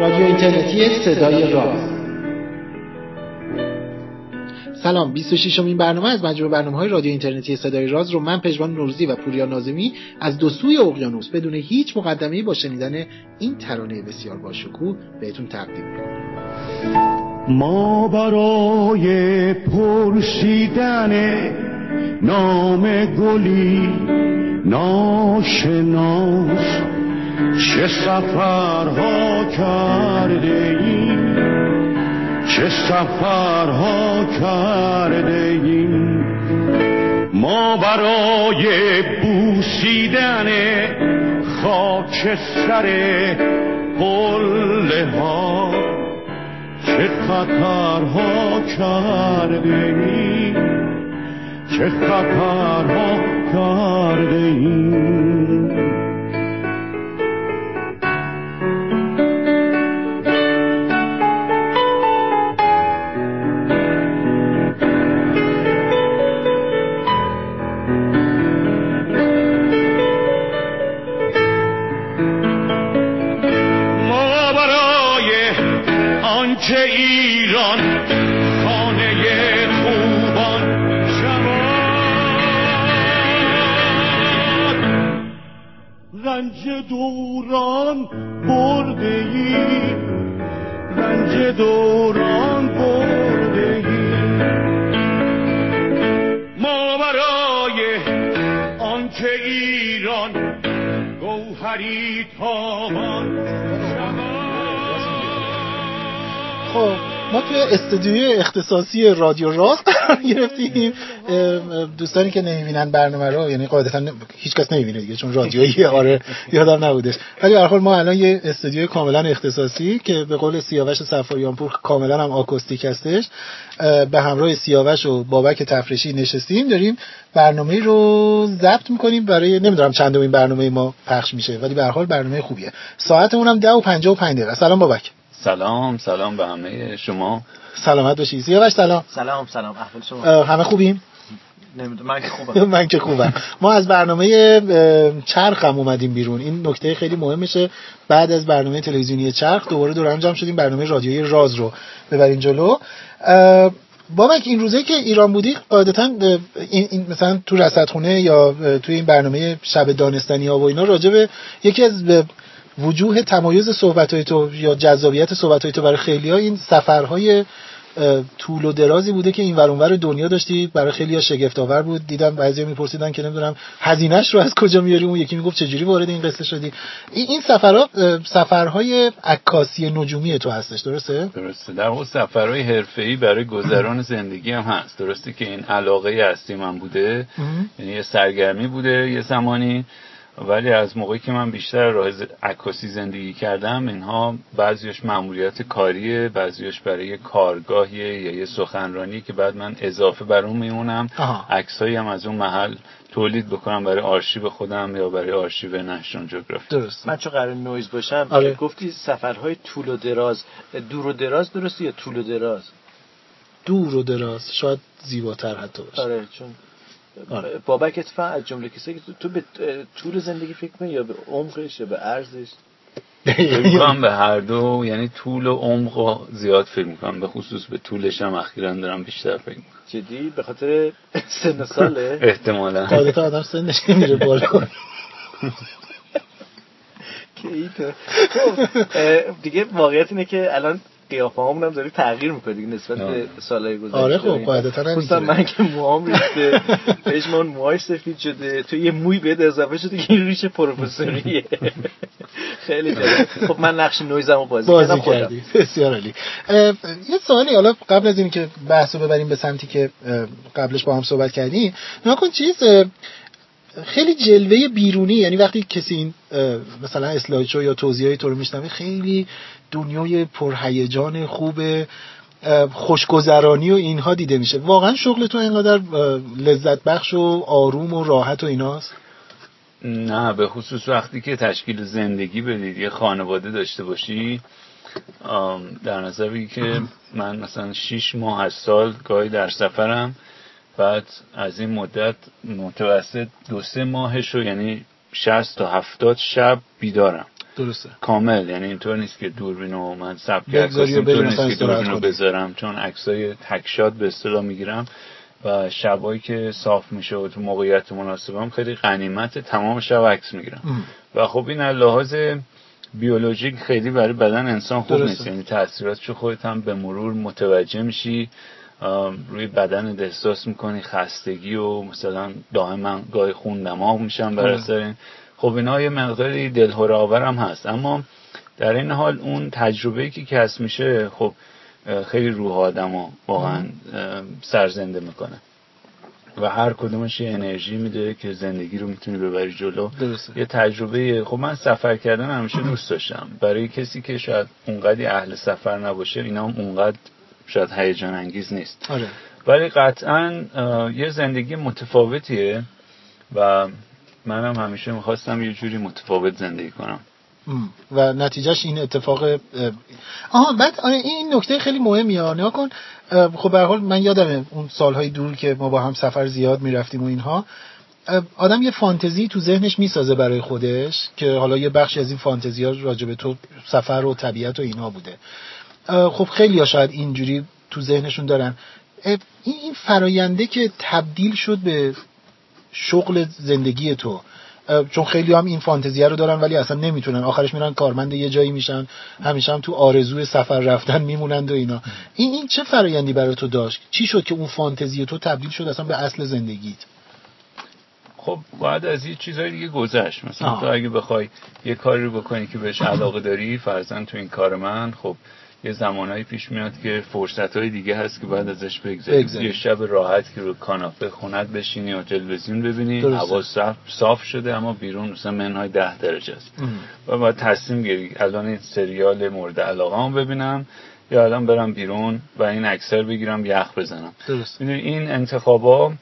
رادیو اینترنتی صدای راز سلام 26 امین برنامه از مجموع برنامه های رادیو اینترنتی صدای راز رو من پژمان نوروزی و پوریا نازمی از دو سوی اقیانوس بدون هیچ مقدمه‌ای با شنیدن این ترانه بسیار باشکوه بهتون تقدیم می‌کنم. ما برای پرسیدن نام گلی ناشناس چه سفرها کرده ایم چه سفرها کرده ایم ما برای بوسیدن خاک سر قله ها چه خطرها کرده ایم چه خطرها کرده ایم رنج دوران برده ای رنج دوران برده ای ما برای آنکه ایران گوهری تابان خب. ما توی استودیوی اختصاصی رادیو راز قرار گرفتیم. دوستانی که نمی‌بینن برنامه رو یعنی قاعدتا هیچ کس نمی‌بینه دیگه چون رادیویی آره یادم نبودش. ولی به ما الان یه استودیوی کاملا اختصاصی که به قول سیاوش صفاریانپور کاملا هم آکوستیک هستش. به همراه سیاوش و بابک تفریشی نشستیم. داریم برنامه رو ضبط می‌کنیم. برای نمی‌دونم چندمین برنامه ما پخش میشه ولی به هر حال برنامه خوبیه. ساعتمون هم 10 و 55 دقیقه. سلام بابک. سلام سلام به همه شما. سلامت باشی. سیاوش سلام. سلام سلام. احوال شما؟ همه خوبیم؟ من که خوبم. من که خوبم. ما از برنامه چرخ هم اومدیم بیرون. این نکته خیلی مهمشه. بعد از برنامه تلویزیونی چرخ دوباره دور جمع شدیم برنامه رادیویی راز رو ببرین جلو. بابک این روزه که ایران بودی قاعدتا این, این مثلا تو رصدخونه یا توی این برنامه شب دانستنی ها و اینا راجع یکی از وجوه تمایز صحبت های تو یا جذابیت صحبت های تو برای خیلی ها این سفرهای طول و درازی بوده که این ورانور دنیا داشتی برای خیلی ها شگفت آور بود. دیدم بعضی میپرسیدن که نمی‌دونم هزینهش رو از کجا میاری اون یکی می‌گفت چجوری وارد این قصه شدی؟ این سفرها سفرهای عکاسی نجومی تو هستش درسته؟ درسته. در واقع سفرهای حرفه‌ای برای گذران زندگی هم هست. درسته که این علاقه اصلی من بوده. یعنی یه سرگرمی بوده یه زمانی. ولی از موقعی که من بیشتر راه عکاسی زندگی کردم اینها بعضیش مأموریت کاریه بعضیش برای کارگاهیه یا یه سخنرانی که بعد من اضافه بر اون میمونم. عکسایی هم از اون محل تولید بکنم برای آرشیو خودم یا برای آرشیو نشنال جغرافی درست. من چون قرار نویز باشم آره. گفتی سفرهای طول و دراز دور و دراز درسته یا طول و دراز؟ دور و دراز. شاید زیباتر حتی باشه. آره چون آره. بابک اتفاقا از جمله کسی که تو به طول زندگی فکر کنی یا به عمقش یا به ارزش؟ فکر به هر دو یعنی طول و عمق زیاد فکر می‌کنم. به خصوص به طولش هم اخیرا دارم بیشتر فکر می‌کنم. جدی؟ به خاطر سن ساله؟ احتمالا. قاعدتا آدم سنش میره بالا. خب، دیگه واقعیت اینه که الان قیافه همون هم داری تغییر می‌کنه دیگه نسبت به سالهای گذشته. آره خب قاعدتا خصوصا من که موهام ریخته. پشمان موهاش سفید شده. تو یه موی بهت اضافه شده که این ریش پروفسوریه. خیلی جالب. خب من نقش نویزمو بازی, بازی کردی. بسیار عالی. یه سوالی حالا قبل از اینکه بحثو ببریم به سمتی که قبلش با هم صحبت کردیم نکن چیز خیلی جلوه بیرونی یعنی وقتی کسی این مثلا اسلایدشو یا توضیحی تو رو میشنوه خیلی دنیای پرهیجان خوب خوشگذرانی و اینها دیده میشه. واقعا شغل تو اینقدر لذت بخش و آروم و راحت و ایناست؟ نه به خصوص وقتی که تشکیل زندگی بدید یه خانواده داشته باشی در نظر که من مثلا 6 ماه از سال گاهی در سفرم بعد از این مدت متوسط دو سه ماهشو یعنی 60 تا 70 شب بیدارم. درسته کامل یعنی اینطور نیست که دوربین رو من و اینطور نیست که دوربین رو. بذارم چون عکسای تکشات به اصطلاح می‌گیرم و شبایی که صاف میشه و تو موقعیت مناسبم خیلی غنیمت تمام شب عکس می‌گیرم. و خب این لحاظ بیولوژیک خیلی برای بدن انسان خوب درسته. نیست یعنی تاثیراتشو خودت هم به مرور متوجه میشی روی بدن احساس می‌کنی خستگی و مثلا دائما گاهی خون دماغ میشن بر آره. خب اینا یه مقداری دلهوره آور هم هست. اما در این حال اون تجربه که کسب میشه خب خیلی روح آدم واقعا اه، سرزنده می‌کنه. و هر کدومش یه انرژی میده که زندگی رو می‌تونی ببری جلو. درسته. یه تجربه خب من سفر کردن همیشه دوست داشتم. برای کسی که شاید اونقدی اهل سفر نباشه اینا هم اونقدر شاید هیجان انگیز نیست. آره. ولی قطعا یه زندگی متفاوتیه و منم همیشه می‌خواستم یه جوری متفاوت زندگی کنم. و نتیجهش این اتفاق آها بعد آره، این نکته خیلی مهمیه. نگاه کن خب به حال من یادمه اون سالهای دور که ما با هم سفر زیاد می‌رفتیم و اینها آدم یه فانتزی تو ذهنش می‌سازه برای خودش که حالا یه بخشی از این فانتزی ها راجع به تو سفر و طبیعت و اینها بوده خب خیلی ها شاید اینجوری تو ذهنشون دارن این فراینده که تبدیل شد به شغل زندگی تو. چون خیلی هم این فانتزیه رو دارن ولی اصلا نمی‌تونن. آخرش میرن کارمند یه جایی میشن همیشه هم تو آرزوی سفر رفتن میمونند و اینا. این این چه فرایندی برای تو داشت؟ چی شد که اون فانتزی تو تبدیل شد اصلا به اصل زندگیت؟ خب باید از یه چیزهای دیگه گذشت. مثلا آه. تو اگه بخوای یه کاری رو بکنی که بهش علاقه داری فرضاً تو این کار من خب یه زمانهایی پیش میاد که فرصت های دیگه هست که باید ازش بگذری. یه شب راحت که رو کاناپه خونت بشینی و تلویزیون ببینی. هوا صاف, صاف شده اما بیرون مثلا منهای ده درجه است. و باید تصمیم گیری. الان این سریال مورد علاقه هم ببینم یا الان برم بیرون و این اکثر بگیرم یخ بزنم. درست. می‌دونی این انتخابا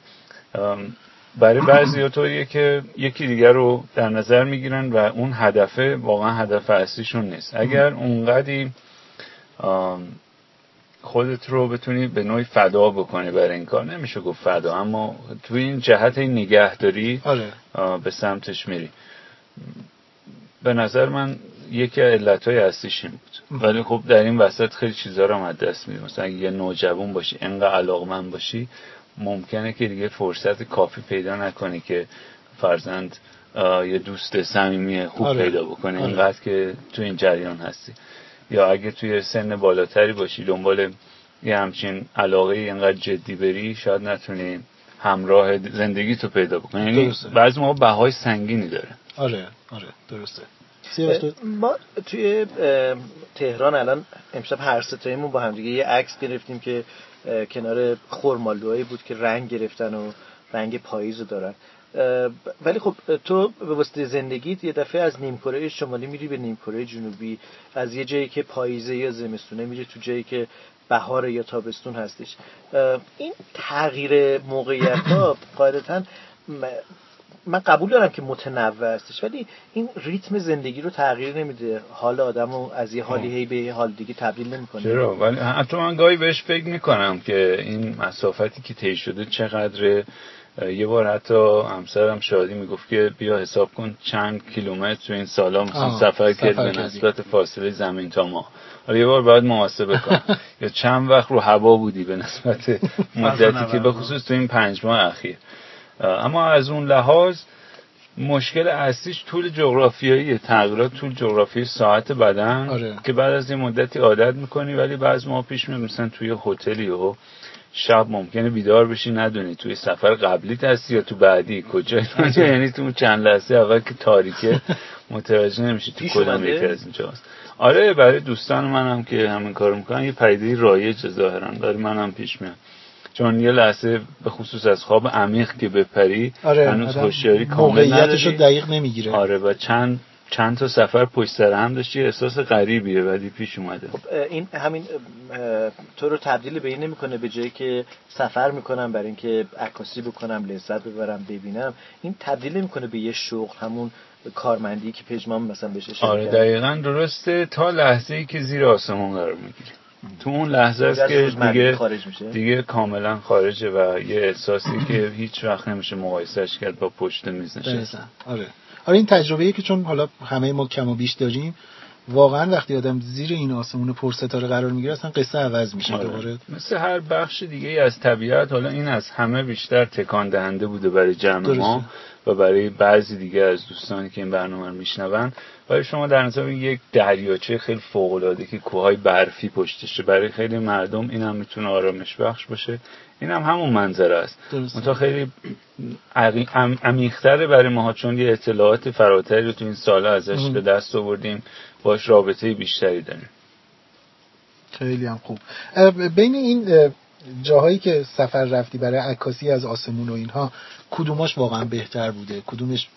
برای بعضی طوریه که یکی دیگر رو در نظر می‌گیرن و اون هدفه واقعا هدف اصلیشون نیست. اگر اونقدی خودت رو بتونی به نوعی فدا بکنی برای این کار. نمیشه گفت فدا اما تو این جهت نگهداری آره. به سمتش میری. به نظر من یکی از علتهای اصلیش این بود. ولی خب در این وسط خیلی چیزا رو از دست میدی مثلا اگه یه نوجوان باشی انقدر علاقمند باشی ممکنه که دیگه فرصت کافی پیدا نکنی که فرزند یه دوست صمیمی خوب آره. پیدا بکنی آره. اینقدر که تو این جریان هستی. یا اگه توی سن بالاتری باشی دنبال یه همچین علاقه اینقدر جدی بری شاید نتونی همراه زندگی تو پیدا بکنی. یعنی. بعضی موقع بهای سنگینی داره. آره آره درسته. ما توی تهران الان امشب هر ستاییمون با همدیگه یه عکس گرفتیم که کنار خرمالوهایی بود که رنگ گرفتن و رنگ پاییز رو دارن. ولی خب تو به واسطه زندگیت یه دفعه از نیمکره شمالی میری به نیمکره جنوبی از یه جایی که پاییزه یا زمستونه میری تو جایی که بهار یا تابستون هستش. این تغییر موقعیت ها قاعدتا من قبول دارم که متنوع هستش ولی این ریتم زندگی رو تغییر نمیده. حال آدم رو از یه حالی هی به یه حال دیگه تبدیل نمی‌کنه. چرا؟ ولی حتی من گاهی بهش فکر می‌کنم که این مسافتی که طی شده چقدره؟ یه بار حتی همسرم شادی می‌گفت که بیا حساب کن چند کیلومتر تو این سالا مثلا سفر سفر کرد به. نسبت فاصله زمین تا ما حالا یه بار باید محاسبه کن یا چند وقت رو هوا بودی به نسبت مدتی که به خصوص تو این پنج ماه اخیر. اما از اون لحاظ مشکل اصلیش طول جغرافیایی تغییرات طول جغرافی ساعت بدن آره. که بعد از یه مدتی عادت می‌کنی ولی بعض ما پیش میاد مثلا توی هتلی و شب ممکنه بیدار بشی ندونی توی سفر قبلی هستی یا تو بعدی. کجا؟ یعنی تو چند لحظه اول که تاریکه متوجه نمیشی تو کدام؟ یکی از اینجاست. آره برای دوستان منم که همین کارو می‌کنن یه پدیده رایج ظاهرا برای منم پیش میاد. چون یه لحظه به خصوص از خواب عمیق که بپری آره هنوز هوشیاری کامل نداری. دقیق نمی‌گیره. آره و چند چند تا سفر پشت سر هم داشتی احساس غریبیه ولی پیش اومده. خب این همین تو رو تبدیل به این نمی‌کنه به جایی که سفر می‌کنم برای اینکه عکاسی بکنم لذت ببرم ببینم. این تبدیل نمی‌کنه به یه شغل همون کارمندی که پژمان مثلا اشاره آره. دقیقا درسته. تا لحظه ای که زیر آسمون قرار می‌گیری. تو اون لحظه است که دیگه خارج میشه. دیگه کاملا خارجه و یه احساسی که هیچ وقت نمیشه مقایسهش کرد با پشت میز نشست دقیقاً. آره. آره این تجربه که چون حالا همه ما کم و بیش داریم واقعا وقتی آدم زیر این آسمون پر ستاره قرار می‌گیره اصلا قصه عوض میشه آره. دوباره مثل هر بخش دیگه ای از طبیعت حالا این از همه بیشتر تکان دهنده بوده برای جمع درسته. ما و برای بعضی دیگه از دوستانی که این برنامه رو میشنون برای شما در نظر یک دریاچه خیلی فوق العاده که کوههای برفی پشتشه برای خیلی مردم این هم می‌تونه آرامش بخش باشه این هم همون منظره است. منتها خیلی عمیق‌تره برای ماها چون یه اطلاعات فراتری رو تو این سالا ازش ام. به دست آوردیم. باش رابطه بیشتری داریم. خیلی هم خوب. بین این اه، جاهایی که سفر رفتی برای عکاسی از آسمون و اینها کدوماش واقعا بهتر بوده؟ کدومش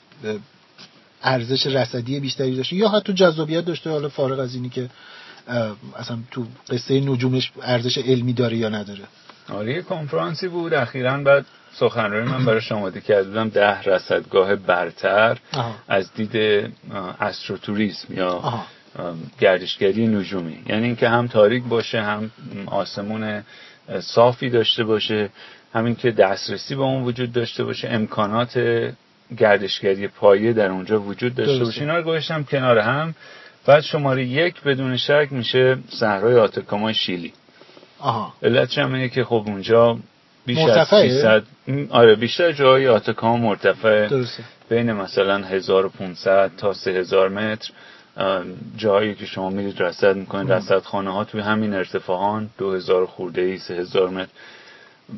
ارزش رصدی بیشتری داشته؟ یا حتی جذابیت داشته؟ حالا فارغ از اینی که اصلا تو قصه نجومش ارزش علمی داره یا نداره؟ آره یه کنفرانسی بود اخیرا بعد سخنرانی من برای آماده کرده بودم ده رصدگاه برتر آها. از دید استروتوریسم یا. اه، گردشگری نجومی یعنی اینکه هم تاریک باشه هم آسمون صافی داشته باشه همین که دسترسی به اون وجود داشته باشه امکانات گردشگری پایه در اونجا وجود داشته درسته. باشه اینا رو گذاشتم کنار هم بعد شماره یک بدون شک میشه صحرای آتاکاما شیلی آها. علتش هم اینه که خب اونجا بیش از مرتفعه؟ 300 م، آره بیشتر جای آتاکاما مرتفع درسته. بین مثلا 1500 تا 3000 متر. جایی که شما میرید رصد می‌کنید. رصد خانه ها توی همین ارتفاعان 2000 خورده ای 3000 متر.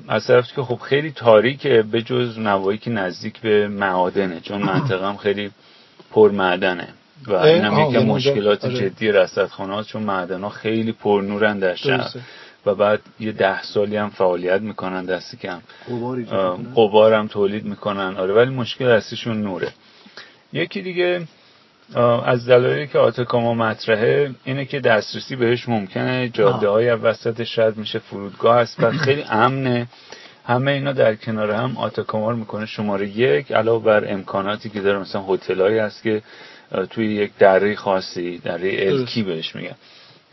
از طرفی که خب خیلی تاریکه به جز نوایی که نزدیک به معادنه چون منطقه هم خیلی پر معدنه و این هم یکی مشکلات آره. جدی رصد خانه چون معدن ها خیلی پر نورن در شهر. درسته. و بعد یه ده سالی هم فعالیت می‌کنن دست کم. غبار هم تولید می‌کنن. آره ولی مشکل اصلیشون نوره. یکی دیگه از دلایلی که آتاکاما مطرحه اینه که دسترسی بهش ممکنه. جاده های وسطش رد میشه فرودگاه هست و خیلی امنه. همه اینا در کنار هم آتاکاما رو می‌کنه. شماره یک علاوه بر امکاناتی که داره مثلا هتلایی هست که توی یک دره خاصی دره الکی بهش میگن.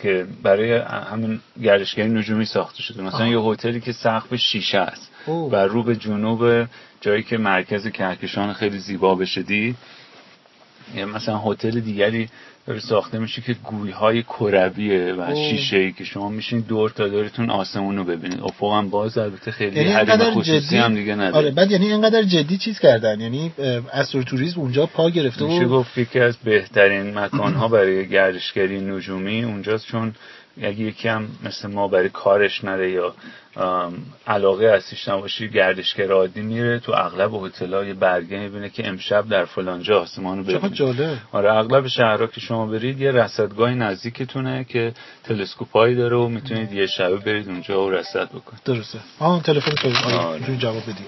که برای همین گردشگری نجومی ساخته شده مثلا آه. یه هتلی که سقف شیشه است. و رو به جنوب جایی که مرکز کهکشان خیلی زیبا بشه دید مثلا هتل دیگری داره ساخته میشه که گوی های کرویه و. شیشه ای که شما میشین دور تا دورتون آسمون رو ببینید. افق هم باز البته خیلی یعنی حریم خصوصی جدی؟ هم دیگه نداره. آره بعد یعنی اینقدر جدی چیز کردن؟ یعنی استروتوریسم اونجا پا گرفته میشه و گفت یکی از بهترین مکانها برای گردشگری نجومی اونجاست چون اگه یکی هم مثل ما برای کارش نره یا علاقه اصلیش نباشی گردشگر عادی میره تو اغلب هتل‌ها یه برگه می‌بینه که امشب در فلانجا آسمان رو ببینید جالب. آره اغلب شهرها که شما برید یه رصدگاه نزدیکتونه که تلسکوپایی داره و می‌تونید یه شبه برید اونجا و رصد بکنید. درسته. آه تلفن تو. آره آره. جواب بدی.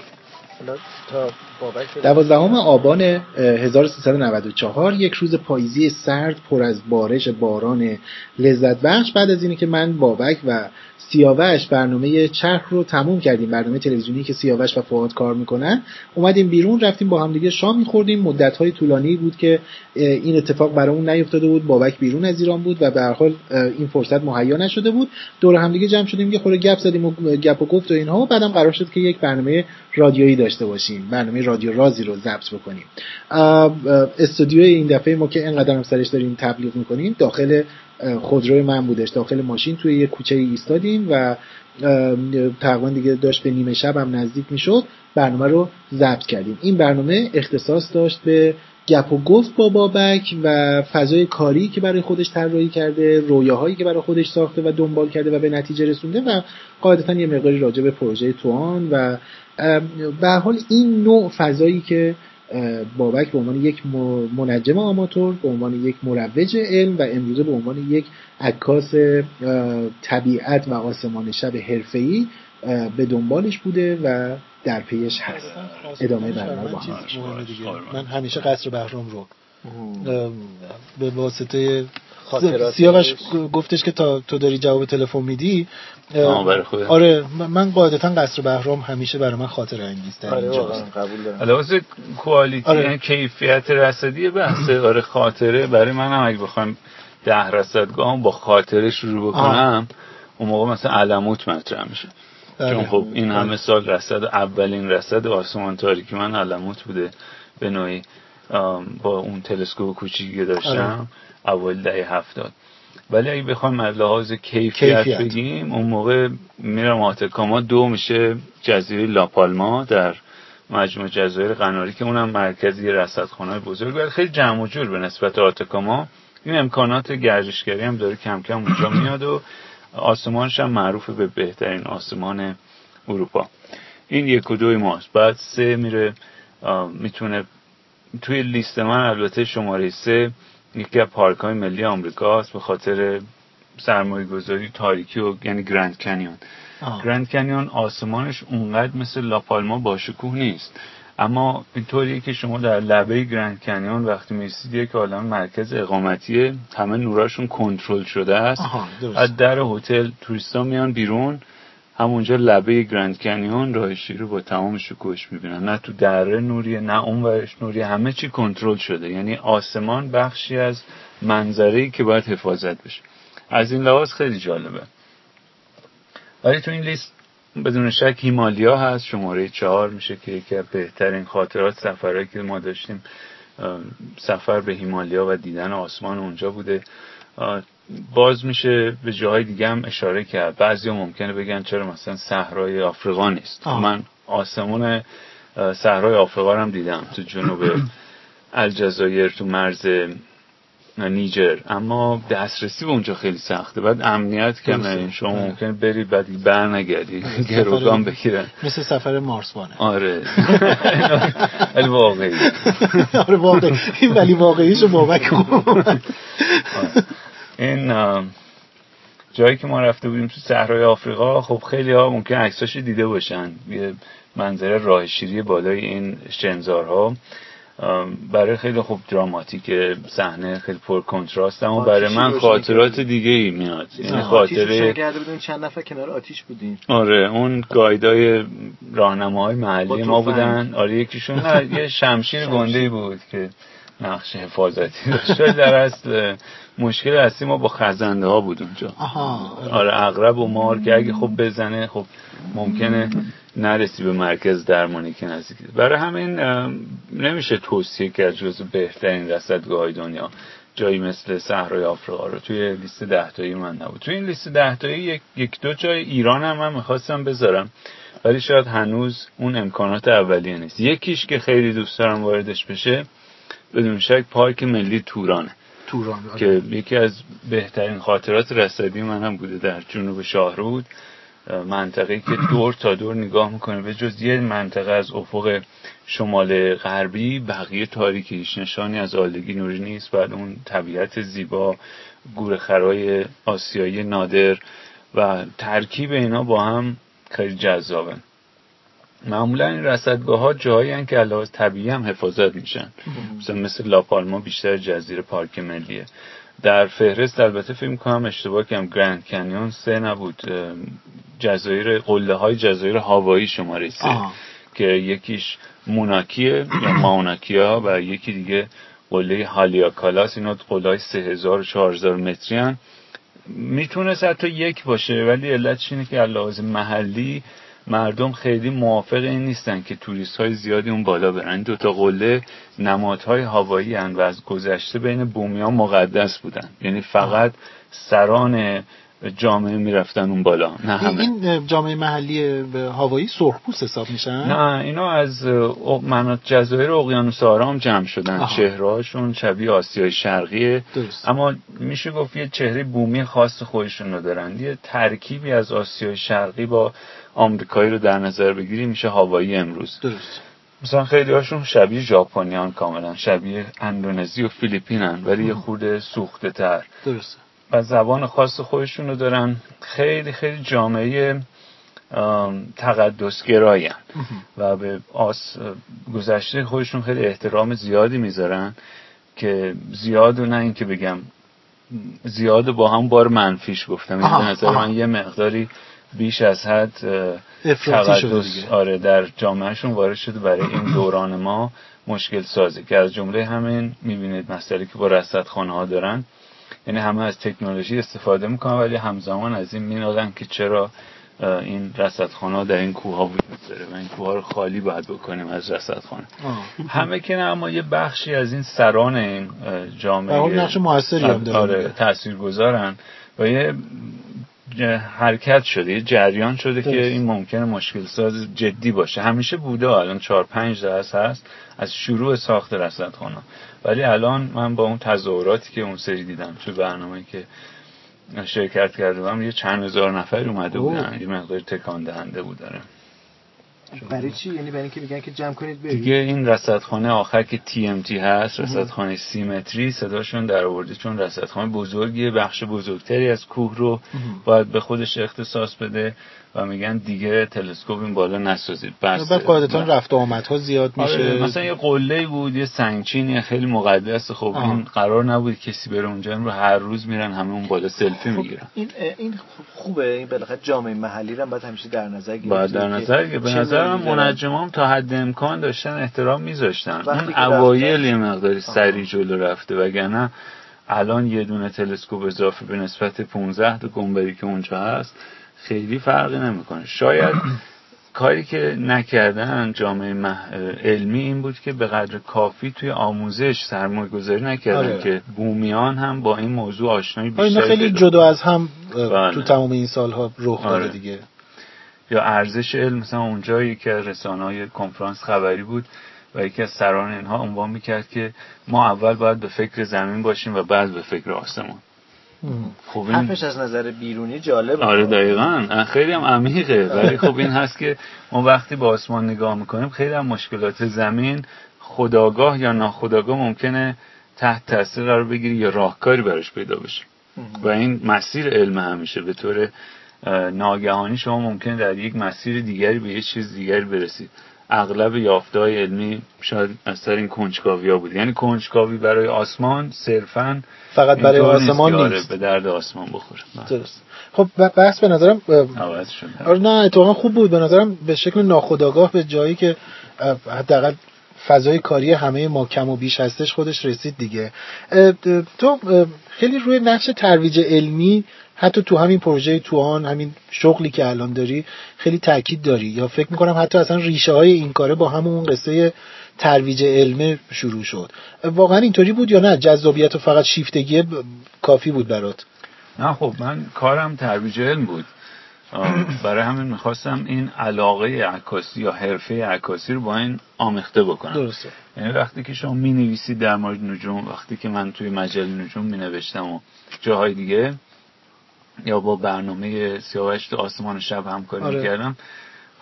دوازدهم آبان اه، 1394 یک روز پاییزی سرد پر از بارش باران لذت بخش بعد از اینی که من بابک و سیاوش برنامه چرخ رو تموم کردیم برنامه تلویزیونی که سیاوش و فواد کار می‌کنن. اومدیم بیرون رفتیم با هم دیگه شام میخوردیم. مدت های طولانی بود که این اتفاق برامون نیفتاده بود. بابک بیرون از ایران بود و به هر حال این فرصت مهیا نشده بود. دور هم دیگه جمع شدیم یه خورده گپ زدیم و گپ و گفت و اینها و بعدم قرار شد که یک برنامه رادیویی داشته باشیم. برنامه رادیو رازی رو ضبط بکنیم. استودیوی این دفعه ما که انقدر هم سرش داریم تبلیغ می‌کنیم داخل خودروی من بودش. داخل ماشین توی یه کوچه ایستادیم و تقریبا دیگه داشت به نیمه شب هم نزدیک می‌شد برنامه رو ضبط کردیم. این برنامه اختصاص داشت به گپ و گفت با بابک و فضای کاری که برای خودش طراحی کرده رویاهایی که برای خودش ساخته و دنبال کرده و به نتیجه رسونده و قاعدتا یه مقداری راجع به پروژه توان و به هر حال این نوع فضایی که بابک به عنوان یک منجم آماتور به عنوان یک مروج علم و امروزه به عنوان یک عکاس طبیعت و آسمان شب حرفه‌ای به دنبالش بوده و در پیش هست ادامه برنامه با. من همیشه قصر بهرام رو به واسطه سیاوش گفتش که تا تو داری جواب تلفن میدی. آره من- قاعدتا قصر بهرام همیشه برای من خاطر انگیز آره اینجاست واقعا قبول دارم. علاوه کوالیتی آره. یعنی کیفیت رصدی بحثه آره خاطره. برای من هم اگه بخوایم ده رصدگاه با خاطره شروع بکنم اون موقع مثلا علموت مطرح میشه. آره. چون خب این بله. همه سال رصد اولین رصد آسمان تاریکی من علموت بوده. به نوعی با اون تلسکوپ کوچیکی که داشتم. اول دهه هفتاد. ولی اگه بخوایم از لحاظ کیفیت, کیفیت. بگیم اون موقع میرم آتکاما دو میشه جزیره لاپالما در مجموع جزایر قناری که اونم مرکزی رصدخانه بزرگ ولی خیلی جمع و جور به نسبت آتکاما. این امکانات گردشگری هم داره کم کم اونجا میاد و آسمانش هم معروف به بهترین آسمان اروپا. این یک و دوی ماست. بعد سه میره می‌تونه توی لیست من البته شماره سه یکی از پارک های ملی آمریکاست به خاطر سرمایه گذاری تاریکی و یعنی گرند کنیون. آه. گرند کنیون آسمانش اونقدر مثل لاپالما باشکوه نیست. اما اینطوریه که شما در لبه گرند کنیون وقتی می‌رسید یک عالم مرکز اقامتیه همه نوراشون کنترل شده است. از در هتل توریستا میان بیرون. همونجا لبه گرند کنیون راه شیری با تمام شکوهش می‌بینن. نه تو دره نوریه نه اون ورش نوریه. همه چی کنترل شده. یعنی آسمان بخشی از منظره که باید حفاظت بشه. از این لحاظ خیلی جالبه. ولی تو این لیست بدون شک هیمالیا هست. شماره چهار میشه که یکی از بهترین خاطرات سفرهایی که ما داشتیم سفر به هیمالیا و دیدن آسمان اونجا بوده. باز میشه به جاهای دیگه هم اشاره کرد. بعضی ممکنه بگن چرا مثلا صحرای آفریقا نیست. آه. من آسمون صحرای آفریقا رو هم دیدم تو جنوب الجزایر تو مرز نیجر. اما دسترسی به اونجا خیلی سخته. بعد امنیت کمه. شما. ممکن بری بعد بر نگردی گروگان بگیرن. مثل سفر مارسوانه. آره. ولی واقعی. آره واقعی. این ولی واقعیشو بابک خوب. این جایی که ما رفته بودیم تو صحرای آفریقا خب خیلی ها ممکن عکساشو دیده باشن. یه منظره راه شیری بالای این شنزارها. برای خیلی خوب دراماتیک صحنه خیلی پر کنتراست اما برای من خاطرات. دیگه ای میاد. یعنی روشن خاطره چند نفر کنار آتیش بودیم. آره اون گایدای راهنماهای محلی ما. بودن. آره یکیشون یه شمشیر گنده ای بود که نقش حفاظتی داشت. در اصل مشکل اصلی ما با خزنده ها بود اونجا. آها. آره اغرب و مار که اگه خب بزنه خب ممکنه نرسی به مرکز درمانی که نزدیک. برای همین نمیشه توصیه کرد جز بهترین رصدگاه های دنیا جایی مثل صحرای آفریقا رو. توی لیست دهتایی من نبود. توی این لیست دهتایی یک, یک دو جای ایران هم من می‌خواستم بذارم. ولی شاید هنوز اون امکانات اولیه نیست. یکیش که خیلی دوست دارم واردش بشه بدون شک پارک ملی تورانه. توران آره. که یکی از بهترین خاطرات رصدی من هم بوده در جنوب شاهرود. منطقه که دور تا دور نگاه می‌کنه به جز یه منطقه از افق شمال غربی بقیه تاریکی هیچ نشانی از آلودگی نوری نیست. بعد اون طبیعت زیبا گورخرای آسیایی نادر و ترکیب اینا با هم خیلی جذابه معمولا این رصدگاه ها جایی هن که علاوه طبیعی هم حفاظت میشن. مثلا مثل لاپالما بیشتر جزیره پارک ملیه. در فهرست البته فکر کنم اشتباه کردم گرند کنیون سه نبود. جزایر قله های جزایر هاوایی شماره سه. که یکیش موناکیه یا ماوناکیا و یکی دیگه قله هالیاکالاس. اینا قله های 3000 و 4000 متری هن. می‌تونست حتی یک باشه ولی علتش اینه که لحاظ محلی مردم خیلی موافق این نیستن که توریست های زیادی اون بالا برن. این دوتا قله نمادهای هوایی هن و از گذشته بین بومیان مقدس بودن. یعنی فقط سران جامعه می‌رفتن اون بالا. نه همه. این جامعه محلی به هوایی سرخپوست حساب میشن؟ نه اینا از جزایر اقیانوس آرام جمع شدن. چهرهاشون شبیه آسیای شرقیه. درست. اما میشه گفت یه چهره بومی خاص خودشون رو دارن. یه ترکیبی از آسیای شرقی با آمریکایی رو در نظر بگیری میشه هاوایی امروز. درست. مثلا خیلی هاشون شبیه ژاپنیان کاملا. شبیه اندونزی و فیلیپینن ولی یه خورده سوخته تر. درست. و زبان خاص خودشون رو دارن. خیلی خیلی جامعه آم، تقدسگرایین و به آس گذشته خودشون خیلی احترام زیادی می‌ذارن که زیاد و نه اینکه بگم زیاد با هم بار منفیش گفتم. این به نظر. من یه مقداری بیش از حد تقدس. آره در جامعهشون وارد شده. برای این دوران ما مشکل سازه. که از جمله همین می‌بینید مسئله که با رصدخانه ها دارن. یعنی همه از تکنولوژی استفاده می‌کنن ولی همزمان از این مینالن که چرا این رصدخانه در این کوه ها وجود داره و این کوه رو خالی باید بکنیم از رصدخانه همه که نه اما یه بخشی از این سران این جامعه نقش موثری هم داره آره تأثیر گذارن و یه حرکت شده یه جریان شده درست. که این ممکنه مشکل ساز جدی باشه. همیشه بوده الان چهار پنج درصد هست از شروع ساخت رصدخانه ولی الان من با اون تظاهراتی که اون سری دیدم توی برنامه که شرکت کرده بودم یه چند هزار نفر اومده. بودن. یه مقدار تکان دهنده بود داره. برای چی؟ یعنی برای اینکه میگن که جمع کنید برید. دیگه این رصدخانه آخر که TMT هست رصدخانه سیمتری صداشون در آورده چون رصدخانه بزرگیه بخش بزرگتری از کوه رو باید به خودش اختصاص بده. و میگن دیگه تلسکوپ این بالا نسازید. بس. بعد قاعدتا رفت و آمدها زیاد میشه. آره مثلا یه قله بود یه سنگچین خیلی مقدس. خب آه. این قرار نبود کسی بره اونجا. رو هر روز میرن همه اون بالا سلفی می‌گیرن. این این خوبه. این بالاخره جامعه محلی رو هم باید همیشه در نظر گرفت. باید در نظر که به نظر من. منجمام تا حد امکان داشتن احترام میذاشتن. اون اوایل. یه مقداری. سری جلو رفته. وگرنه الان یه دونه تلسکوپ اضافه به نسبت 15 تا گنبدی که اونجا هست. خیلی فرقی نمی‌کنه شاید کاری که نکردن جامعه مح- علمی این بود که به قدر کافی توی آموزش سرمایه گذاری نکردن آره. که بومیان هم با این موضوع آشنایی آره، بیشتری خیلی پیدا جدا از هم بله. تو تمام این سالها رخ داده آره. دیگه یا ارزش علم مثلا اونجا یکی از رسانه های کنفرانس خبری بود و یکی از سران اینها عنوان می‌کرد که ما اول باید به فکر زمین باشیم و بعد به فکر آسمان خب این حرفش از نظر بیرونی جالبه. آره دقیقا. خیلی هم عمیقه. ولی خب این هست که ما وقتی به آسمان نگاه می‌کنیم خیلی هم مشکلات زمین خداگاه یا ناخداگاه ممکنه تحت تاثیر قرار بگیری یا راهکاری براش پیدا بشه. و این مسیر علم همیشه به طور ناگهانی شما ممکن در یک مسیر دیگری به یه چیز دیگری برسید اغلب یافته‌های علمی شاید از سر این کنجکاوی ها بود یعنی کنجکاوی برای آسمان صرفا فقط برای آسمان آره نیست. به درد آسمان بخوره. بله. درست. خب بحث به نظرم عوض شد. آره نه اتفاقا خوب بود. به نظرم به شکل ناخودآگاه به جایی که حداقل فضای کاری همه ما کم و بیش هستش خودش رسید دیگه. تو خیلی روی نقش ترویج علمی حتی تو همین پروژه توان همین شغلی که الان داری خیلی تاکید داری. یا فکر می‌کنم حتی اصلا ریشه های این کاره با همون قصه ترویج علم شروع شد. واقعا اینطوری بود یا نه؟ جذابیت و فقط شیفتگی ب- کافی بود برات؟ نه خب من کارم ترویج علم بود. برای همین می‌خواستم این علاقه عکاسی یا حرفه عکاسی رو با این آمیخته بکنم. درسته. یعنی وقتی که شما می نویسید در مورد نجوم وقتی که من توی مجله نجوم می نوشتم و جاهای دیگه یا با برنامه سیاوش آسمان شب همکاری آره. آره. کردم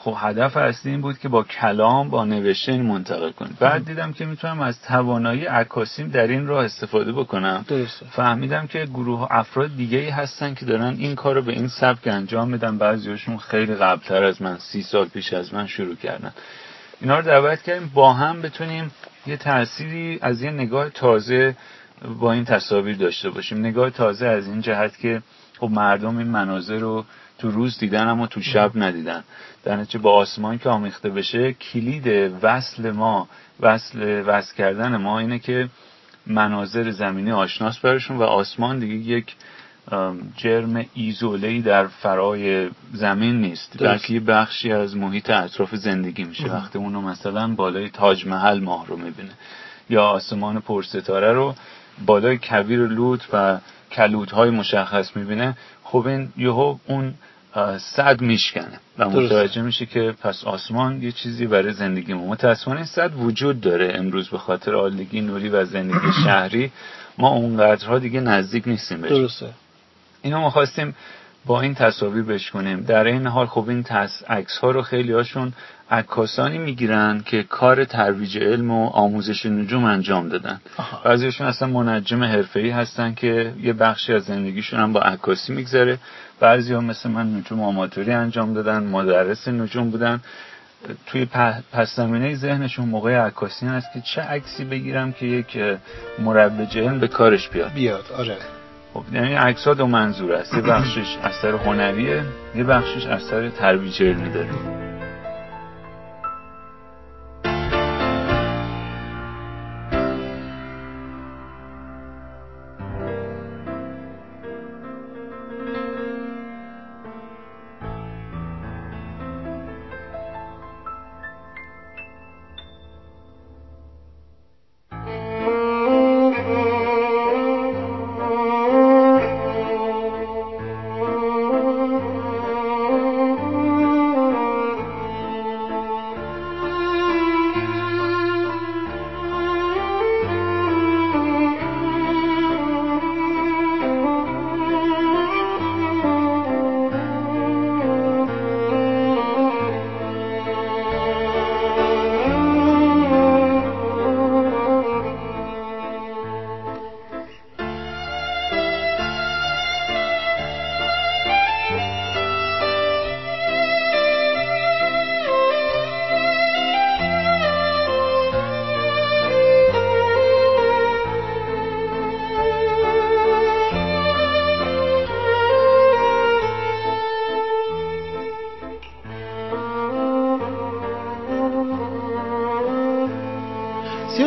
خب هدف اصلی این بود که با کلام با نوشته این منتقل کنیم. بعد دیدم که می‌تونم از توانایی عکاسیم در این راه استفاده بکنم. درسته. فهمیدم که گروه افراد دیگه ای هستن که دارن این کار رو به این سبک انجام میدن. بعضیاشون خیلی قبلتر از من سی سال پیش از من شروع کردن. اینا رو دعوت کردیم با هم بتونیم یه تأثیری از یه نگاه تازه با این تصاویر داشته باشیم. نگاه تازه از این جهت که خب مردم این مناظر رو تو روز دیدن اما تو شب ندیدن. در نتیجه با آسمان که آمیخته بشه کلید وصل ما وصل وصل کردن ما اینه که مناظر زمینی آشناس برشون و آسمان دیگه یک جرم ایزوله‌ای در فرای زمین نیست. بلکه یه بخشی از محیط اطراف زندگی میشه. وقتی اونو مثلا بالای تاج محل ماه رو می‌بینه. یا آسمان پرستاره رو بالای کویر لوت و کلودهای مشخص می‌بینه خب این یهو اون صد میشکنه و. متوجه میشه که پس آسمان یه چیزی برای زندگی ما. متاسفانه این صد وجود داره امروز به خاطر آلودگی نوری و زندگی شهری. ما اونقدرها دیگه نزدیک نیستیم بهش. درسته. اینو ما خواستیم با این تصاویر بشکنیم در این حال خب این تص... عکس ها رو خیلی هاشون عکاسانی می‌گیرن که کار ترویج علم و آموزش نجوم انجام دادن. آها. بعضیشون اصلا منجم حرفه‌ای هستن که یه بخشی از زندگیشون هم با عکاسی میگذره. بعضی ها مثل من نجوم آماتوری انجام دادن مدرس نجوم بودن. توی پس زمینه ذهنشون موقع عکاسی هست که چه عکسی بگیرم که یک مروج علم به کارش بیاد. بیاد. آره. خب یعنی عکس ها دو منظور است. یه بخشش اثر هنریه یه بخشش اثر ترویج علمی داره.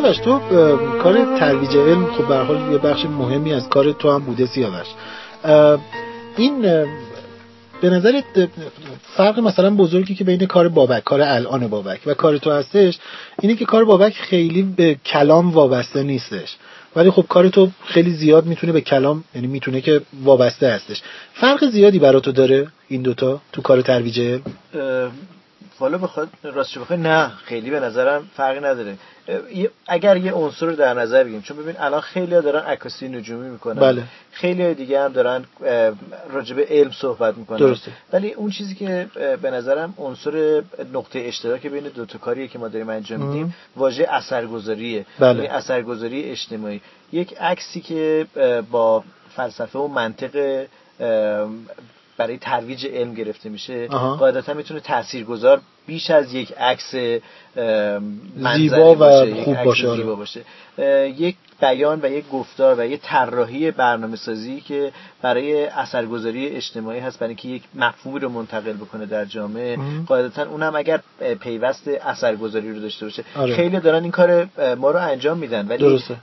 سیاوش تو کار ترویج علم خب به حال یه بخش مهمی از کار تو هم بوده سیاوش. این به نظرت اه، فرق مثلا بزرگی که بین کار بابک کار الان بابک و کار تو هستش اینه که کار بابک خیلی به کلام وابسته نیستش. ولی خب کار تو خیلی زیاد می‌تونه به کلام یعنی می‌تونه که وابسته هستش. فرق زیادی برا تو داره این دوتا تو کار ترویج والا بخواد راستش بخوای نه خیلی به نظرم فرقی نداره اگر یه عنصر رو در نظر بگیریم چون ببین الان خیلی دارن عکاسی نجومی می‌کنن بله. خیلی دیگه هم دارن راجع به علم صحبت می‌کنن درسته. ولی اون چیزی که به نظرم عنصر نقطه اشتراک بین دو تا کاریه که ما داریم انجام میدیم واژه اثرگذاریه بله. یعنی اثرگذاری اجتماعی یک عکسی که با فلسفه و منطق برای ترویج علم گرفته میشه. قاعدتا می‌تونه تاثیرگذار بیش از یک عکس زیبا و باشه، خوب باشه، آره. زیبا باشه اه، یک بیان و یک گفتار و یک طراحی برنامه سازی که برای اثرگذاری اجتماعی هست برای اینکه یک مفهومی رو منتقل بکنه در جامعه. قاعدتا اونم اگر پیوست اثرگذاری رو داشته باشه آره. خیلی دارن این کار ما رو انجام میدن ولی درسته.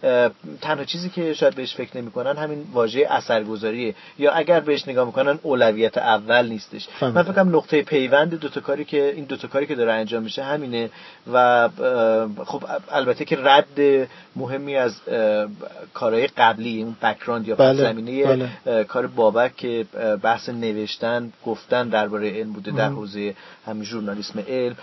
تنها چیزی که شاید بهش فکر نمی‌کنن همین واژه اثرگذاریه یا اگر بهش نگاه می‌کنن اولویت اول نیستش فهمیدم. من فکرم نقطه پیوند دو تا کاری که این دو تا کاری که داره انجام میشه همینه و خب البته که رد مهمی از کارهای قبلی اون بکراند یا بله، زمینه بله. کار بابک که بحث نوشتن گفتن درباره علم بوده در حوزه همین ژورنالیسم علم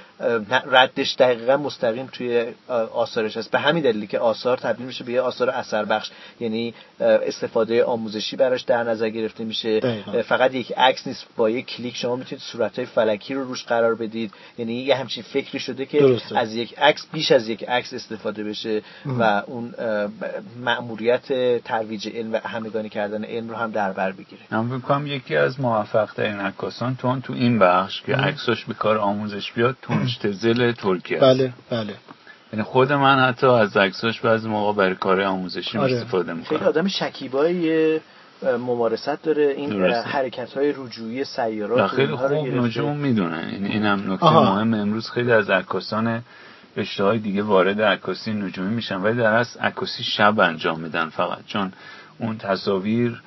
ردش دقیقا مستقیم توی آثارش هست. به همین دلیلی که آثار تبدیل میشه به یه آثار اثر بخش. یعنی استفاده آموزشی براش در نظر گرفته میشه. دقیقاً. فقط یک عکس نیست. با یک کلیک شما می‌تونید صورتهای فلکی رو روش قرار بدید. یعنی یه همچین فکری شده که درسته. از یک عکس بیش از یک عکس استفاده بشه و اون مأموریت ترویج علم و همگانی کردن علم رو هم در بر بگیره. من کنم یکی از موفق ترین عکاسان تو تو این بخش که عکسش به کار آموزش بیاد تونشتزل ترکیه است بله بله یعنی خود من حتی از عکساش بعضی موقع برای کار آموزشی آره. استفاده خیلی می‌کنم آدم شکیبایی ممارست داره این درسته. حرکت های رجوعی سیارات خیلی خوب. نجوم می‌دونن یعنی اینم نکته آها. مهم امروز خیلی از عکاسان رشته های دیگه وارد عکاسی نجومی میشن ولی در اصل عکاسی شب انجام میدن فقط چون اون تصاویر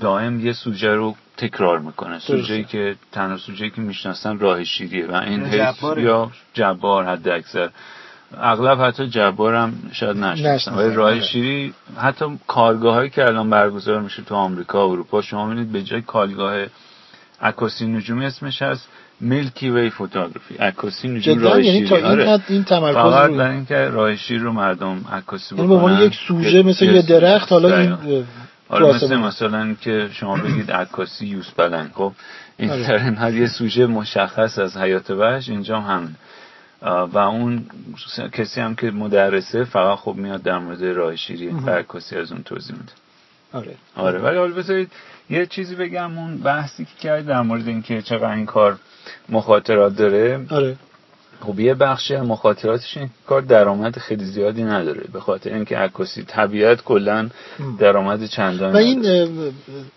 دائم یه سوژه رو تکرار می‌کنه. سوژه‌ای که تنها سوژه‌ای که می‌شناسن راه شیریه و این یا جبار حد اکثر اغلب حتی جبار هم شاید نشناسن ولی راه آره. شیری حتی کارگاه هایی که الان برگزار میشه تو آمریکا و اروپا شما می‌بینید به جای کارگاه عکاسی نجومی اسمش هست میلکی وی فوتوگرافی عکاسی نجوم راه یعنی تا این آره. حد این تمرکز فقط برای اینکه راه رو مردم عکاسی یعنی به عنوان بکنن. یک سوژه مثل یه درخت حالا این آره مثل. مثلا که شما بگید عکاسی یوز بلنگ خب این آره. در این حد یه سوژه مشخص از حیات وحش اینجا هم و اون کسی هم که مدرسه فقط خب میاد در مورد راه شیری و عکاسی از اون توضیح میده. آره. آره ولی حالا بذارید یه چیزی بگم اون بحثی که کرد در مورد اینکه چقدر این کار مخاطرات داره. آره. خب یه بخشی از مخاطراتش این کار درآمد خیلی زیادی نداره به خاطر اینکه عکاسی طبیعت کلا درآمد چندانی و این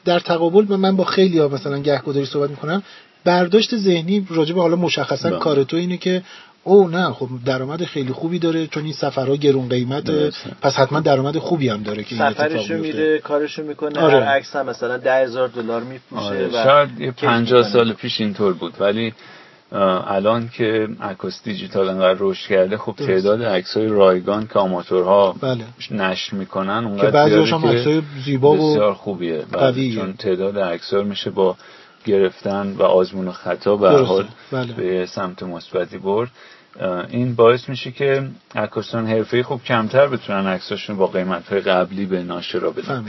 در تقابل من با خیلی ها مثلا گهگداری صحبت می‌کنم برداشت ذهنی راجع به حالا مشخصا بله. کار تو اینه که او نه خب درآمد خیلی خوبی داره چون این سفرها گرون قیمت درسته. پس حتما درآمد خوبی هم داره که سفرشو. میره کارشو می‌کنه آره. هر عکس هم مثلا ده هزار دلار میپوشه آره و شاید یه کیف پنجاه می‌کنه. سال پیش اینطور بود ولی الان که عکاس دیجیتال انقدر رشد کرده خب درست. تعداد عکسای رایگان که آماتورها بله نشر می‌کنن که اونقدر بعضی‌هاش زیاده هم که عکسای زیبا و بسیار خوبیه بله، قویه. چون تعداد عکس‌ها میشه با گرفتن و آزمون و خطا به. حال بله. به سمت مثبتی برد این باعث میشه که عکاسان حرفه‌ای خوب کمتر بتونن عکساشون با قیمت‌های قبلی به ناشرا بدن آره.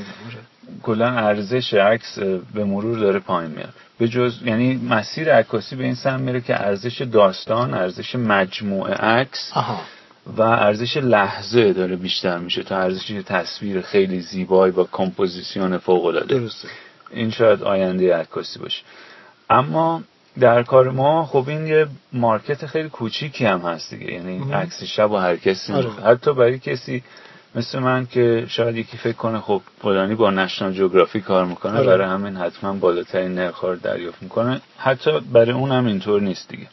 کلا ارزش عکس به مرور داره پایین میاد به جز یعنی مسیر عکاسی به این سمت میره که ارزش داستان ارزش مجموعه عکس و ارزش لحظه داره بیشتر میشه تا ارزش تصویر خیلی زیبایی با کمپوزیسیون فوق العاده درسته. این شاید آینده عکاسی باشه. اما در کار ما خب این یه مارکت خیلی کوچیکی هم هست دیگه. یعنی. عکس شب و هر کسی. آره. حتی برای کسی مثل من که شاید یکی فکر کنه خب فلانی با نشنال جغرافی کار می‌کنه آره. برای همین حتما بالاترین نرخ رو دریافت می‌کنه. حتی برای اون هم اینطور نیست دیگه.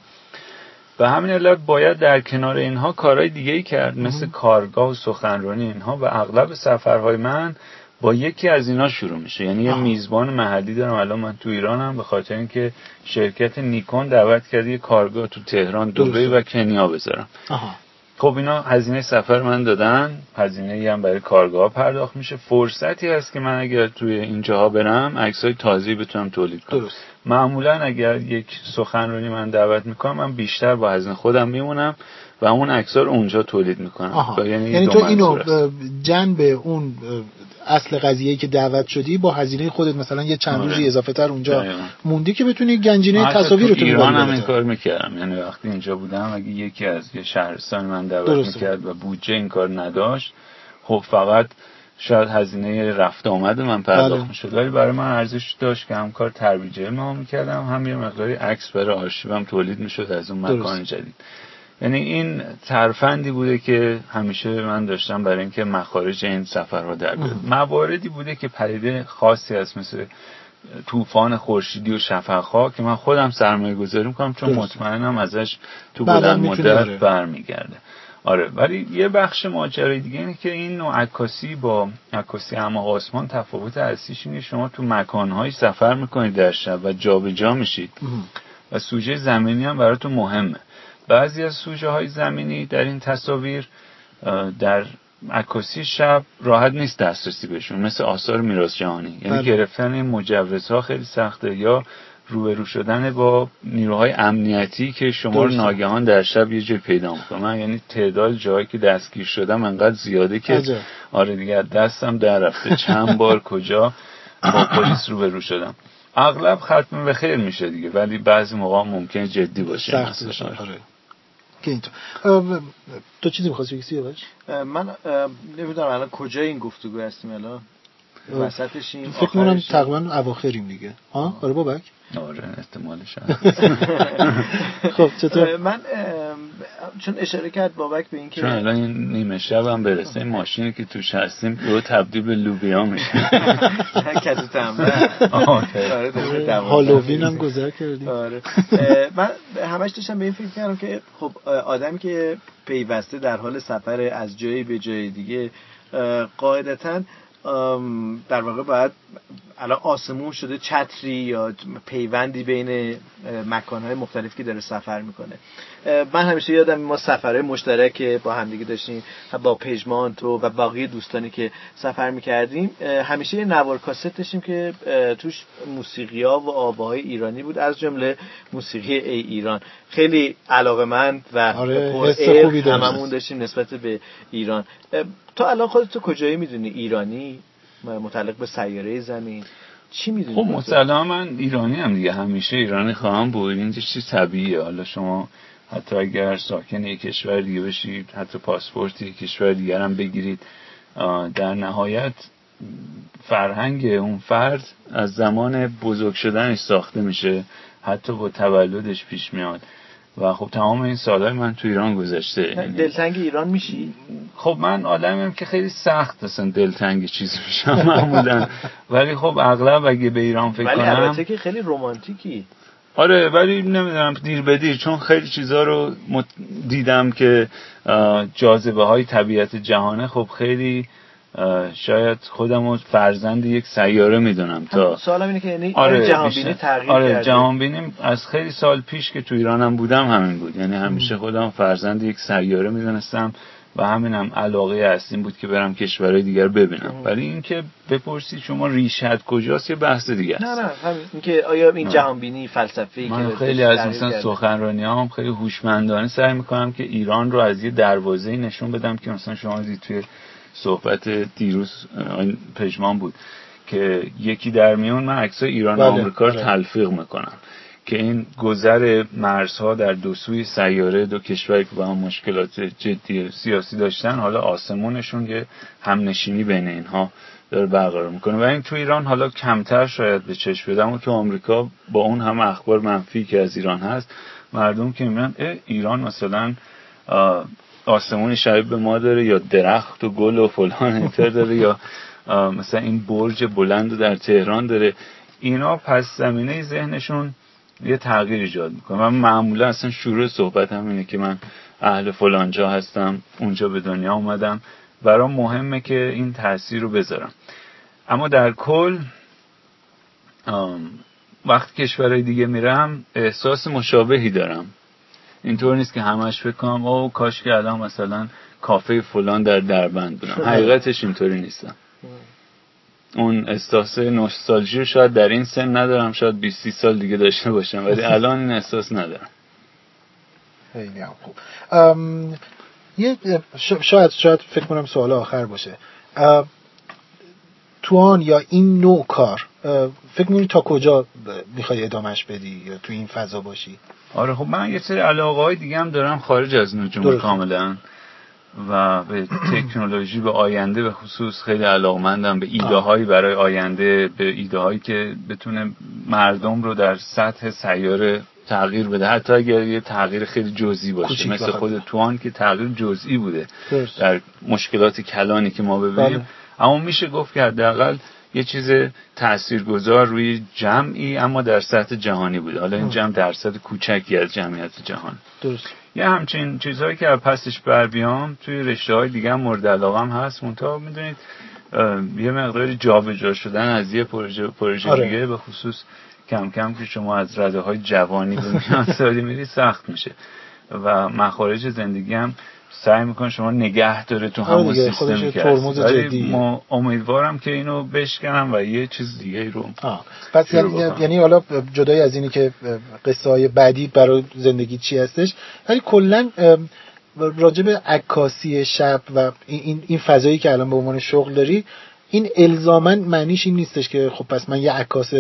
به همین علت باید در کنار اینها کارهای دیگه ای کرد مثل کارگاه و سخنرانی اینها و اغلب سفرهای من با یکی از اینا شروع میشه. یعنی یه میزبان محلی دارم الان من تو ایرانم به خاطر اینکه شرکت نیکون دعوت کرده یه کارگاه تو تهران دبی و کنیا بذارم. آها. خب اینا هزینه سفر من دادن هزینه هم برای کارگاه پرداخت میشه. فرصتی هست که من اگر توی اینجاها برم عکسای تازی بتونم تولید کنم. درست. معمولا اگر یک سخنرانی من دعوت می‌کنم من بیشتر با هزینه خودم میمونم و اون عکس‌ها رو اونجا تولید می‌کنم. یعنی, یعنی تو اینو. جنب اون اصل قضیه که دعوت شدی با هزینه خودت مثلا یه چند آره. روزی اضافه تر اونجا دقیقاً. موندی که بتونی گنجینه تصاویر رو تو ایران هم این. کار می‌کردم یعنی وقتی اینجا بودم اگه یکی از یه شهرستان من دعوت درسته. می‌کرد و بودجه این کار نداشت خب فقط شاید هزینه رفت آمد من پرداخت بله. می‌شد ولی برای من ارزش داشت که هم کار ترویج هم می‌کردم هم یه مقداری عکس برای آرشیوم تولید می‌شد از اون مکان درسته. جدید یعنی این ترفندی بوده که همیشه من داشتم برای اینکه مخارج این سفرها در بیاد مواردی بوده که پدیده خاصی هست مثل طوفان خورشیدی و شفقها که من خودم سرمایه گذاری می‌کنم چون. مطمئنم ازش تو بلند مدت. برمیگرده آره ولی یه بخش ماجرای دیگه اینه که این نوع عکاسی با عکاسی اما آسمان تفاوت اصلیش اینه شما تو مکانهایی سفر می‌کنید در شب و جابجا میشید مهم. و سوژه زمینی هم براتون مهمه بعضی از سوژه های زمینی در این تصاویر در عکاسی شب راحت نیست دسترسی بهشون مثل آثار میراث جهانی. یعنی بله. گرفتن این مجوزها خیلی سخته یا روبرو شدن با نیروهای امنیتی که شما رو. ناگهان در شب یه جای پیدا می‌کنه. من یعنی تعداد جایی که دستگیر شدم انقدر زیاده که عجب. آره دیگه دستم در رفته. چند بار کجا با پلیس روبرو شدم. اغلب ختم به خیر میشه دیگه ولی بعضی موقع ممکن جدی باشه. سخت که اینطور تو چیزی می‌خواستی بگی من نمی‌دونم الان کجای این گفتگو هستیم الان. وسطشیم فکر کنم؟ تقریبا اواخریم دیگه. ها آره بابک آره احتمالش هست خب چطور؟ من چون اشاره کرد بابک به اینکه چون الان این نیمه شب هم برسه این ماشینی که توش هستیم دو تبدیل به لوبیا میشه. کسی تنبه آره. آره هالووین هم. گذر کردیم. آره. من همش داشتم به این فکر کردم که خب آدمی که پیوسته در حال سفر از جایی به جای دیگه قاعدتا در واقع باید الان آسمون شده چتری یا پیوندی بین مکانهای مختلف که داره سفر می‌کنه. من همیشه یادم ما سفرهای مشترک که با همدیگه داشتیم. با پژمان تو و باقی دوستانی که سفر می‌کردیم. همیشه یه نوار کاست داشتیم که توش موسیقی ها و آواهای ایرانی بود از جمله موسیقی ای ایران. خیلی علاقه و آره، خوبی. هممون داشتیم نسبت به ایران. تو الان خودت تو کجایی می‌دونی؟ ایرانی؟ متعلق به سیاره زمین؟ چی می‌دونی؟ خب؟ مسلما من ایرانی هم دیگه. همیشه ایرانی خواهم بود. این چیز طبیعیه. حالا شما حتی اگر ساکن یک کشور دیگه بشید حتی پاسپورت یک کشور دیگر هم بگیرید در نهایت فرهنگ اون فرد از زمان بزرگ شدنش ساخته میشه حتی با تولدش پیش میاد. و خب تمام این سالهای من تو ایران گذشته. دلتنگ ایران میشی؟ خب من آدمیم که خیلی سخت اصلا دلتنگ چیز میشم معمولا. ولی خب اغلب اگه به ایران فکر ولی کنم البته که خیلی رمانتیکی. آره ولی نمی‌دونم دیر به دیر چون خیلی چیزا رو. دیدم که جاذبه های طبیعت جهانه خب خیلی شاید خودم رو فرزند یک سیاره می‌دونم تا سوالم اینه که یعنی آره جهان بینی بیشتر. تغییر آره کرده جهان بینیم از خیلی سال پیش که تو ایرانم بودم همین بود یعنی همیشه خودم فرزند یک سیاره می‌دونستم و همینم علاقه اصلیم بود که برم کشورهای دیگر ببینم. ولی اینکه بپرسید شما ریشت کجاست یه بحث دیگه است. نه نه همین. اینکه آیا این. جهان بینی فلسفی که من خیلی از مثلا سخنرانی هم خیلی هوشمندانه سعی می‌کنم که ایران رو از یه دروازه نشون بدم که مثلا شما دید توی صحبت دیروز پژمان بود که یکی در میون من عکسای ایران و بله، آمریکا رو بله. تلفیق می‌کنم. که این گذر مرزها در دو سوی سیاره دو کشوری که با هم مشکلات جدی سیاسی داشتن حالا آسمونشون یه همنشینی بین اینها داره برقرار می‌کنه. و این تو ایران حالا کمتر شاید به چشم بیاد اما تو آمریکا با اون هم اخبار منفی که از ایران هست مردم که میگن ایران مثلا آسمون شبیه به ما داره یا درخت و گل و فلان اینطور داره یا مثلا این برج بلند در تهران داره. اینا پس زمینه ذهنشون یه تغییر ایجاد می‌کنه. من معمولا اصلا شروع صحبت هم اینه که من اهل فلانجا هستم اونجا به دنیا اومدم. برام مهمه که این تاثیر رو بذارم. اما در کل وقتی کشورهای دیگه میرم احساس مشابهی دارم. اینطور نیست که همش فکر کنم او کاش که الان مثلا کافه فلان در دربند بودم. حقیقتش اینطوری نیستم. اون احساس نوستالژی رو شاید در این سن ندارم شاید 20 سال دیگه داشته باشم ولی الان این احساس ندارم. خیلی هم خوب. یه شاید شاید فکر کنم سوال آخر باشه. تو آن یا این نوع کار فکر می‌کنی تا کجا می‌خوای ادامش بدی یا تو این فضا باشی؟ آره خب من یه سری علاقه های دیگه هم دارم خارج از نجوم کاملا. و به تکنولوژی به آینده به خصوص خیلی علاقمندم به ایده هایی برای آینده به ایده هایی که بتونه مردم رو در سطح سیاره تغییر بده. حتی اگر یه تغییر خیلی جزئی باشه مثل خود توان که تغییر جزئی بوده در مشکلات کلانی که ما ببینیم. بله. اما میشه گفت که حداقل یه چیز تاثیرگذار روی جمعی اما در سطح جهانی بوده. حالا این جمع درصد کوچکی از جمعیت جهان. درست. یه همچین چیزهایی که پسش بر بیام توی رشته های دیگه هم مورد علاقه هست منتها می‌دونید یه مقداری جابجا شدن از یه پروژه پروژه آره. دیگه به خصوص کم کم که شما از رده های جوانی به میان سالی میری سخت میشه و مخارج زندگی هم سعی میکن شما نگه داره تو آره همون سیستمی که ما امیدوارم که اینو بشکنم و یه چیز دیگه رو پس یعنی, یعنی حالا جدای از اینی که قصه های بعدی برای زندگی چی هستش ولی کلا راجع به عکاسی شب و این این فضایی که الان به عنوان شغل داری این الزاما معنیش این نیستش که خب پس من یه عکاس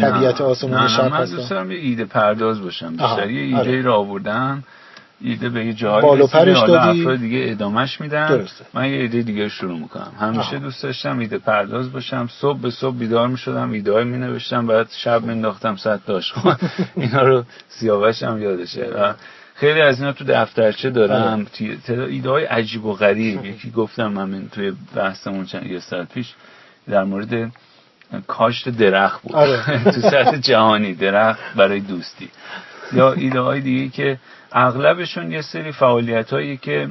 طبیعت آسمون شب هستم من دوست دارم یه ایده پرداز باشم. بیشتر یه ایده آره. رو آوردم ایده به یه جایی بالو پرش دادی. افراد دیگه ادامش میدن. درسته. من یه ایده دیگه شروع می‌کنم. همیشه آه. دوست داشتم ایده پرداز باشم. صبح به صبح بیدار می‌شدم ایده های مینوشتم بعد شب مینداختم صد داشت اینا رو سیاوش هم یادشه. و خیلی از اینا تو دفترچه دارم. بله. ایده های عجیب و غریب. یکی گفتم من توی بحثمون چند یه ساعت پیش در مورد کاشت درخت بود. آره. تو سطح جهانی درخت برای دوستی. یا ایده های دیگه که اغلبشون یه سری فعالیت هایی که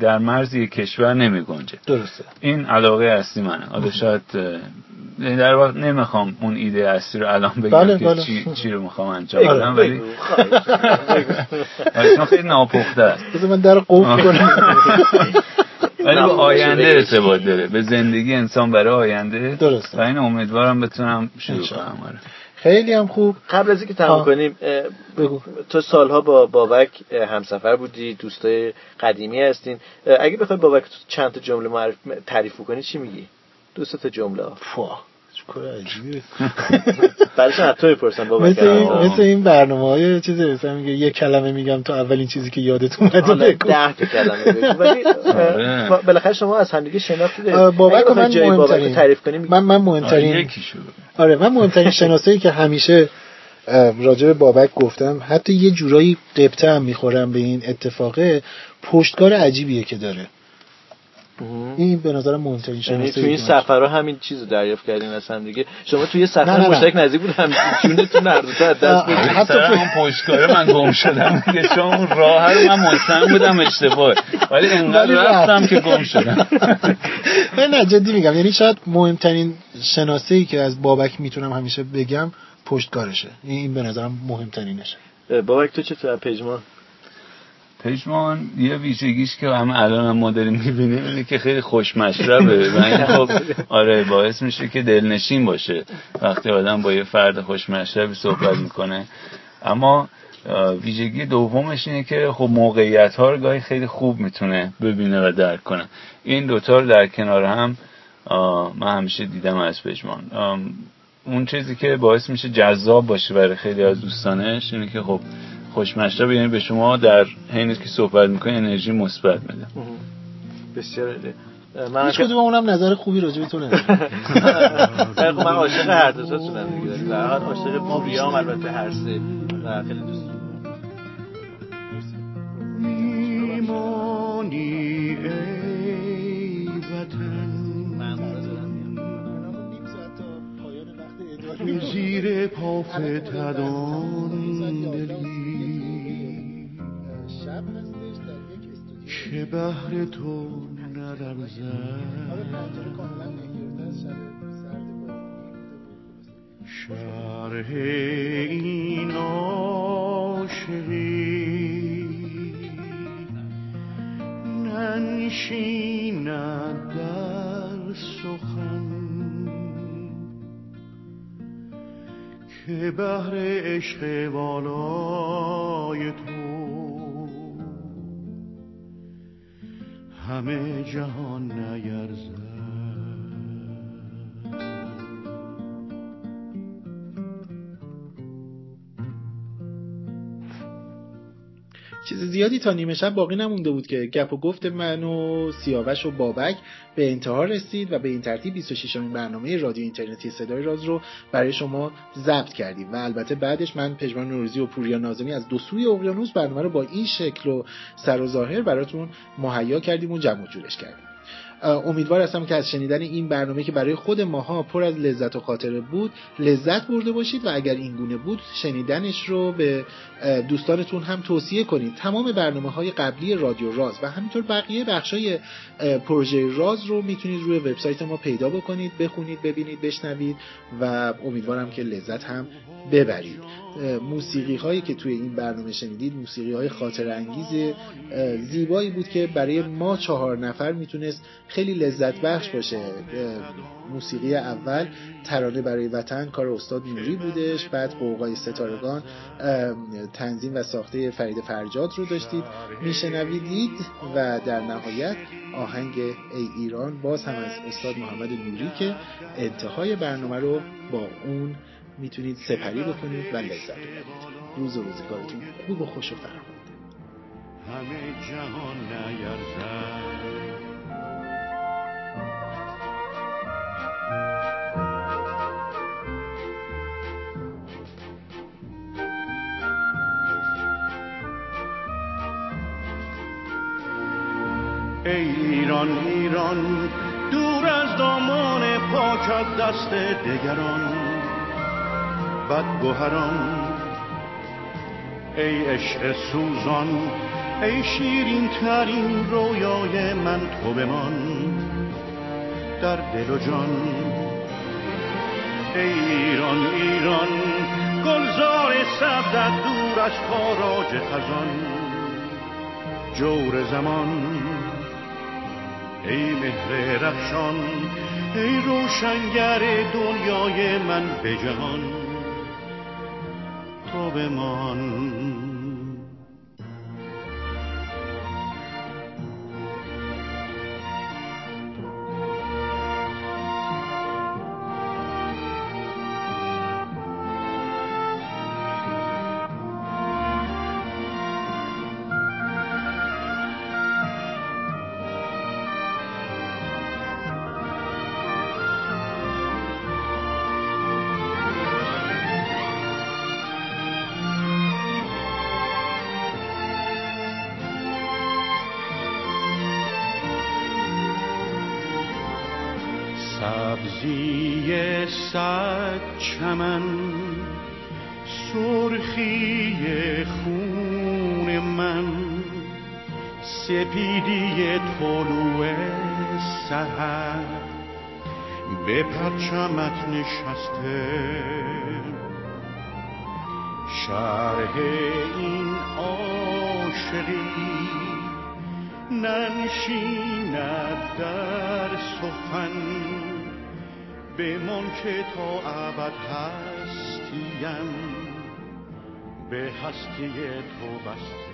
در مرز یک کشور نمی گنجه درسته. این علاقه اصلی منه. حالا شاید در واقع نمی‌خوام اون ایده اصلی رو الان بگم بله، که بله. چی, چی رو می‌خوام انجام آره، بدم ولی چون خیلی ناپخته است. بذار من در قوف کنم. ولی به آینده ارتباط داره. به زندگی انسان برای آینده. درسته. و این امیدوارم بتونم شروع کنم. آره. خیلی هم خوب. قبل از اینکه تمام کنیم بگو. تو سالها با بابک همسفر بودی دوستای قدیمی هستین. اگه بخوای بابک چند تا جمله معرف تعریف کنی چی میگی؟ دوست تا جمله کار عجیبه برایش حتی می‌پرسن بابا مثل این, مثل این برنامه های چیزی مثلا میگه یه کلمه میگم تو اولین چیزی که یادت اومده بگو. ده تا کلمه بگو. ولی آره. بالاخره شما از همدیگه شناختید. بابک من مهمترین تعریف کنیم من من مهمترین آره من مهمترین شناسایی که همیشه راجع به بابک گفتم حتی یه جورایی قبطه هم می‌خورم به این اتفاقه پشتکار عجیبیه که داره. این به نظر مهمترین یعنی تو این سفرها همین چیزو دریافت کردین اصلا دیگه. شما توی سفر مشترک نزدیک بود هم جونتون هر دو تا دست بود حتی اون پشتکار من گم شدم دیگه. چون اون راه رو من مطمئن بودم اشتباه. ولی انقدر رفتم که گم شدم. نه جدی میگم. یعنی شاید مهمترین شناسه ای که از بابک می‌تونم همیشه بگم پشتکارشه. این به نظرم مهمترینشه. بابک تو چطور پژمان؟ پژمان یه ویژگیش که همه الان هم ما داریم می‌بینیم اینه که خیلی خوش مشربه و این خب آره باعث میشه که دلنشین باشه وقتی آدم با یه فرد خوش مشربی صحبت می‌کنه. اما ویژگی دومش اینه که خب موقعیت ها رو گاهی خیلی خوب می‌تونه ببینه و درک کنه. این دوتا رو در کنار هم من همیشه دیدم از پژمان. اون چیزی که باعث میشه جذاب باشه برای خیلی از دوستانش اینه که خب خوشمشرب یعنی به شما در حین که صحبت می‌کنی انرژی مثبت میده. بسیار عالی. من هیچ کدوم اونم نظر خوبی راجع به تو خب، من عاشق هر دو تاتونم دیگه. در حال عاشق پوریا هم البته هر سه. و خیلی دوست میمانی ای وطن. زیر پافتدان دلی. که بهر تو ندرزد شرح این عاشقی ننشیند در سخن که بهر عشق والای تو همه جهان نیرزد چیز زیادی تا نیمه شب باقی نمونده بود که گپ و گفت من و سیاوش و بابک به انتها رسید و به این ترتیب 26 امین برنامه رادیو اینترنتی صدای راز رو برای شما ضبط کردیم و البته بعدش من پژمان نوروزی و پوریا نازمی از دو سوی اقیانوس برنامه رو با این شکل و سر و ظاهر براتون مهیا کردیم و جمع جورش کردیم. امیدوار هستم که از شنیدن این برنامه که برای خود ماها پر از لذت و خاطره بود لذت برده باشید و اگر این گونه بود شنیدنش رو به دوستانتون هم توصیه کنید. تمام برنامه های قبلی رادیو راز و همینطور بقیه بخش های پروژه راز رو می‌تونید روی وبسایت ما پیدا بکنید بخونید ببینید بشنوید و امیدوارم که لذت هم ببرید. موسیقی هایی که توی این برنامه شنیدید موسیقی های خاطر انگیز زیبایی بود که برای ما چهار نفر می‌تونست خیلی لذت بخش باشه. موسیقی اول ترانه برای وطن کار استاد نوری بودش بعد قوقای ستارگان تنظیم و ساخته فرید فرجاد رو داشتید. میشنویدید و در نهایت آهنگ ای ایران باز هم از استاد محمد نوری که انتهای برنامه رو با اون می‌تونید سپری بکنید و لذت ببرید. روز روزگارتون خوب و خوش و همه جهان نیرزد ای ایران ایران دور از دامان پاکت دست دگران. بد گوهران ای عشق سوزان ای شیرین ترین رویای من تو بمان. در دل و جان ای ایران ایران گلزار سبزت دور از تاراج خزان. جور زمان ای مهر رخشان ای روشنگر دنیای من به جهان. تو بمان صد چمن سرخی خون من سپیدی طلوع سهر به پرچمت نشسته. شرح این عاشقی ننشیند در سخن. بمان که تا ابد هستیم به هستی تو بسته.